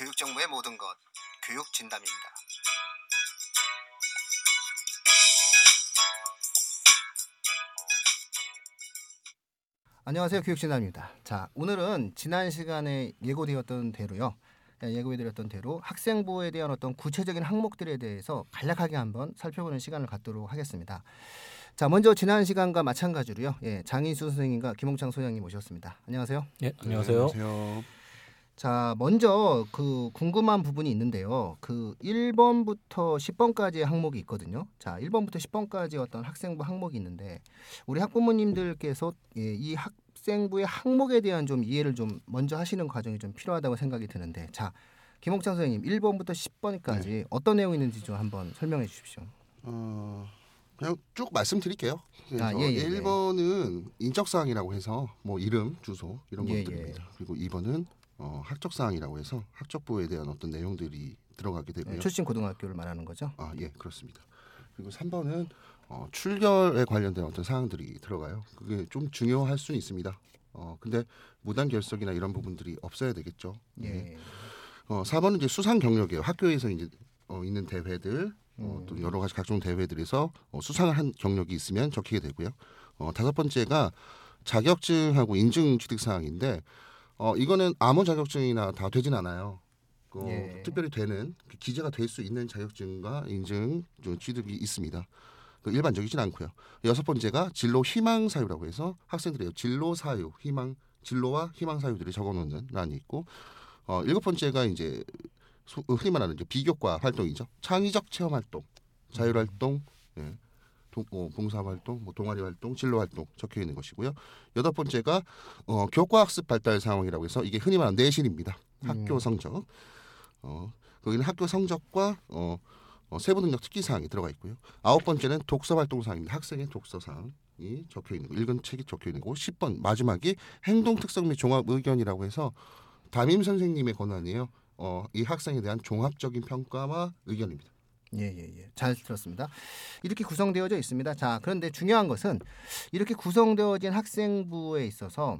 교육 정보의 모든 것 교육 진담입니다. 안녕하세요 교육 진담입니다. 자 오늘은 지난 시간에 예고되었던 대로요. 예, 예고해드렸던 대로 학생부에 대한 어떤 구체적인 항목들에 대해서 간략하게 한번 살펴보는 시간을 갖도록 하겠습니다. 자 먼저 지난 시간과 마찬가지로요. 예, 장인수 선생님과 김홍창 소장님 모셨습니다. 안녕하세요. 예, 안녕하세요. 네, 안녕하세요. 자, 먼저 그 궁금한 부분이 있는데요. 그 1번부터 10번까지의 항목이 있거든요. 자, 1번부터 10번까지 어떤 학생부 항목이 있는데 우리 학부모님들께서 예, 이 학생부의 항목에 대한 좀 이해를 좀 먼저 하시는 과정이 좀 필요하다고 생각이 드는데 자, 김옥창 선생님 1번부터 10번까지 네. 어떤 내용이 있는지 좀 한번 설명해 주십시오. 어, 그냥 쭉 말씀드릴게요. 아, 예, 예, 1번은 예. 인적사항이라고 해서 뭐 이름, 주소 이런 예, 예. 것들입니다. 그리고 2번은 어, 학적 사항이라고 해서 학적부에 대한 어떤 내용들이 들어가게 되고요. 네, 출신 고등학교를 말하는 거죠? 아, 예, 그렇습니다. 그리고 3번은 어, 출결에 관련된 어떤 사항들이 들어가요. 그게 좀 중요할 수는 있습니다. 어, 근데 무단 결석이나 이런 부분들이 없어야 되겠죠. 예. 네. 어, 4번은 이제 수상 경력이에요. 학교에서 이제 어, 있는 대회들 어, 음. 또 여러 가지 각종 대회들에서 어, 수상을 한 경력이 있으면 적히게 되고요. 어, 다섯 번째가 자격증하고 인증 취득 사항인데 어 이거는 아무 자격증이나 다 되진 않아요. 그 예. 특별히 되는 그 기재가 될 수 있는 자격증과 인증 취득이 있습니다. 그 일반적이진 않고요. 여섯 번째가 진로 희망 사유라고 해서 학생들의 진로 사유, 희망 진로와 희망 사유들이 적어놓는 란이 있고 어 일곱 번째가 이제 소, 흔히 말하는 이제 비교과 활동이죠. 창의적 체험 활동, 자율 활동, 예. 동, 어, 봉사 활동, 뭐 동아리 활동, 진로 활동 적혀 있는 것이고요. 여덟 번째가 어, 교과 학습 발달 상황이라고 해서 이게 흔히 말하는 내신입니다. 학교 음. 성적. 어, 거기는 학교 성적과 어, 어, 세부 능력 특기 사항이 들어가 있고요. 아홉 번째는 독서 활동 사항입니다. 학생의 독서 사항이 적혀 있는 거, 읽은 책이 적혀 있는 거고 10번 마지막이 행동 특성 및 종합 의견이라고 해서 담임 선생님의 권한이에요. 어, 이 학생에 대한 종합적인 평가와 의견입니다. 예, 예, 예. 잘 들었습니다. 이렇게 구성되어져 있습니다. 자, 그런데 중요한 것은 이렇게 구성되어진 학생부에 있어서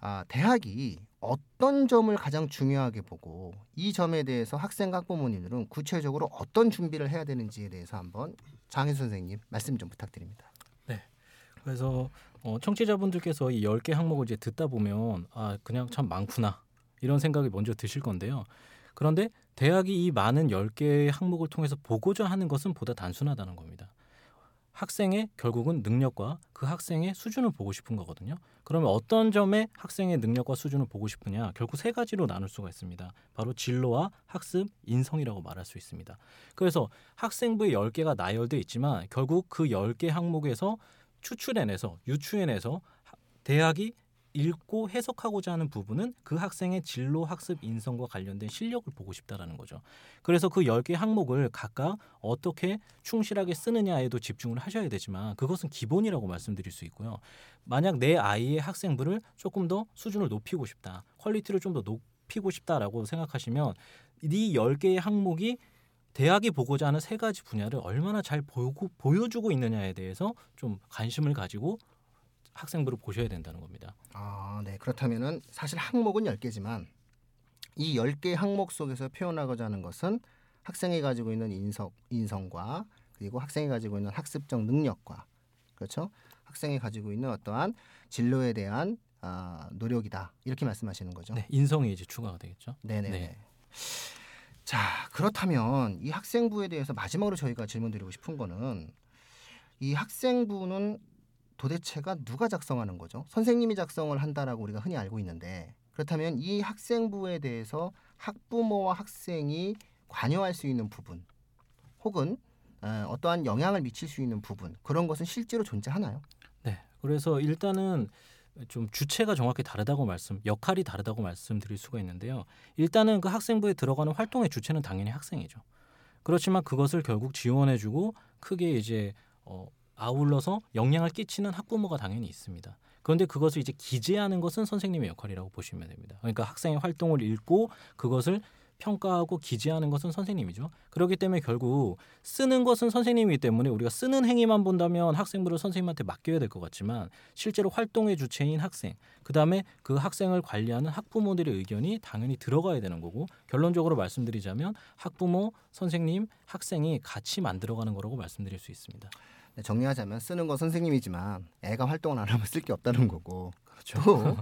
아, 대학이 어떤 점을 가장 중요하게 보고 이 점에 대해서 학생과 학부모님들은 구체적으로 어떤 준비를 해야 되는지에 대해서 한번 장혜 선생님 말씀 좀 부탁드립니다. 네. 그래서 어, 청취자분들께서 이 10개 항목을 이제 듣다 보면 아, 그냥 참 많구나. 이런 생각이 먼저 드실 건데요. 그런데 대학이 이 많은 10개의 항목을 통해서 보고자 하는 것은 보다 단순하다는 겁니다. 학생의 결국은 능력과 그 학생의 수준을 보고 싶은 거거든요. 그러면 어떤 점에 학생의 능력과 수준을 보고 싶으냐? 결국 세 가지로 나눌 수가 있습니다. 바로 진로와 학습, 인성이라고 말할 수 있습니다. 그래서 학생부의 10개가 나열돼 있지만 결국 그 10개 항목에서 추출해내서 유추해내서 대학이 읽고 해석하고자 하는 부분은 그 학생의 진로 학습 인성과 관련된 실력을 보고 싶다라는 거죠. 그래서 그 10개 항목을 각각 어떻게 충실하게 쓰느냐에도 집중을 하셔야 되지만 그것은 기본이라고 말씀드릴 수 있고요. 만약 내 아이의 학생부를 조금 더 수준을 높이고 싶다. quality를 좀 더 높이고 싶다라고 생각하시면 이 10개의 항목이 대학이 보고자 하는 세 가지 분야를 얼마나 잘 보고, 보여주고 있느냐에 대해서 좀 관심을 가지고 학생부를 보셔야 된다는 겁니다. 아, 네. 그렇다면은 사실 항목은 10개지만 이 10개 항목 속에서 표현하고자 하는 것은 학생이 가지고 있는 인성 인성과 그리고 학생이 가지고 있는 학습적 능력과 그렇죠? 학생이 가지고 있는 어떠한 진로에 대한 아, 노력이다. 이렇게 말씀하시는 거죠. 네, 인성이 이제 추가가 되겠죠. 네네. 네. 자, 그렇다면 이 학생부에 대해서 마지막으로 저희가 질문 드리고 싶은 거는 이 학생부는 도대체가 누가 작성하는 거죠? 선생님이 작성을 한다라고 우리가 흔히 알고 있는데 그렇다면 이 학생부에 대해서 학부모와 학생이 관여할 수 있는 부분 혹은 어, 어떠한 영향을 미칠 수 있는 부분 그런 것은 실제로 존재하나요? 네. 그래서 일단은 좀 주체가 정확히 다르다고 말씀, 역할이 다르다고 말씀드릴 수가 있는데요. 일단은 그 학생부에 들어가는 활동의 주체는 당연히 학생이죠. 그렇지만 그것을 결국 지원해주고 크게 이제 어, 아울러서 영향을 끼치는 학부모가 당연히 있습니다. 그런데 그것을 이제 기재하는 것은 선생님의 역할이라고 보시면 됩니다. 그러니까 학생의 활동을 읽고 그것을 평가하고 기재하는 것은 선생님이죠. 그렇기 때문에 결국 쓰는 것은 선생님이기 때문에 우리가 쓰는 행위만 본다면 학생부를 선생님한테 맡겨야 될 것 같지만 실제로 활동의 주체인 학생, 그 다음에 그 학생을 관리하는 학부모들의 의견이 당연히 들어가야 되는 거고 결론적으로 말씀드리자면 학부모, 선생님, 학생이 같이 만들어가는 거라고 말씀드릴 수 있습니다. 네, 정리하자면 쓰는 거 선생님이지만 애가 활동을 안 하면 쓸 게 없다는 거고 그렇죠. 또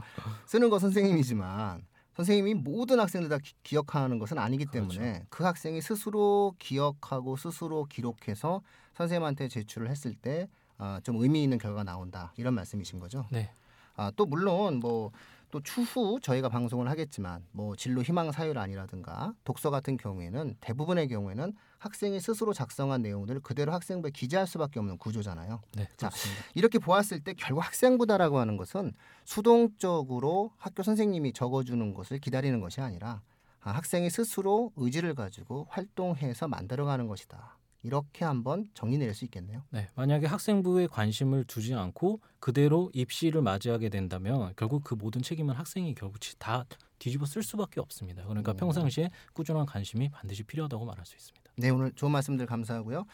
쓰는 거 선생님이지만 선생님이 모든 학생들 다 기, 기억하는 것은 아니기 때문에 그렇죠. 그 학생이 스스로 기억하고 스스로 기록해서 선생님한테 제출을 했을 때 아, 좀 의미 있는 결과가 나온다 이런 말씀이신 거죠. 네. 아, 또 물론 뭐 또 추후 저희가 방송을 하겠지만 뭐 진로 희망 사유란이라든가 독서 같은 경우에는 대부분의 경우에는 학생이 스스로 작성한 내용들을 그대로 학생부에 기재할 수밖에 없는 구조잖아요. 네, 자. 이렇게 보았을 때 결국 학생부다라고 하는 것은 수동적으로 학교 선생님이 적어주는 것을 기다리는 것이 아니라 아, 학생이 스스로 의지를 가지고 활동해서 만들어가는 것이다. 이렇게 한번 정리 내릴 수 있겠네요. 네, 만약에 학생부에 관심을 두지 않고 그대로 입시를 맞이하게 된다면 결국 그 모든 책임은 학생이 결국 지- 다 뒤집어 쓸 수밖에 없습니다. 그러니까 음. 평상시에 꾸준한 관심이 반드시 필요하다고 말할 수 있습니다. 네, 오늘 좋은 말씀들 감사하고요.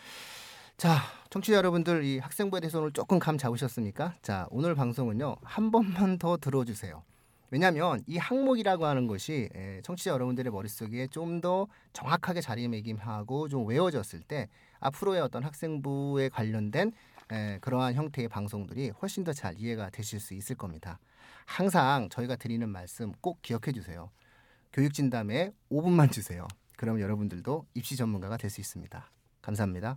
자, 청취자 여러분들 이 학생부에 대해서 오늘 조금 감 잡으셨습니까? 자, 오늘 방송은요 한 번만 더 들어주세요. 왜냐하면 이 항목이라고 하는 것이 에, 청취자 여러분들의 머릿속에 좀 더 정확하게 자리매김하고 좀 외워졌을 때 앞으로의 어떤 학생부에 관련된 에, 그러한 형태의 방송들이 훨씬 더 잘 이해가 되실 수 있을 겁니다. 항상 저희가 드리는 말씀 꼭 기억해 주세요. 교육 진담에 5분만 주세요. 그럼 여러분들도 입시 전문가가 될 수 있습니다. 감사합니다.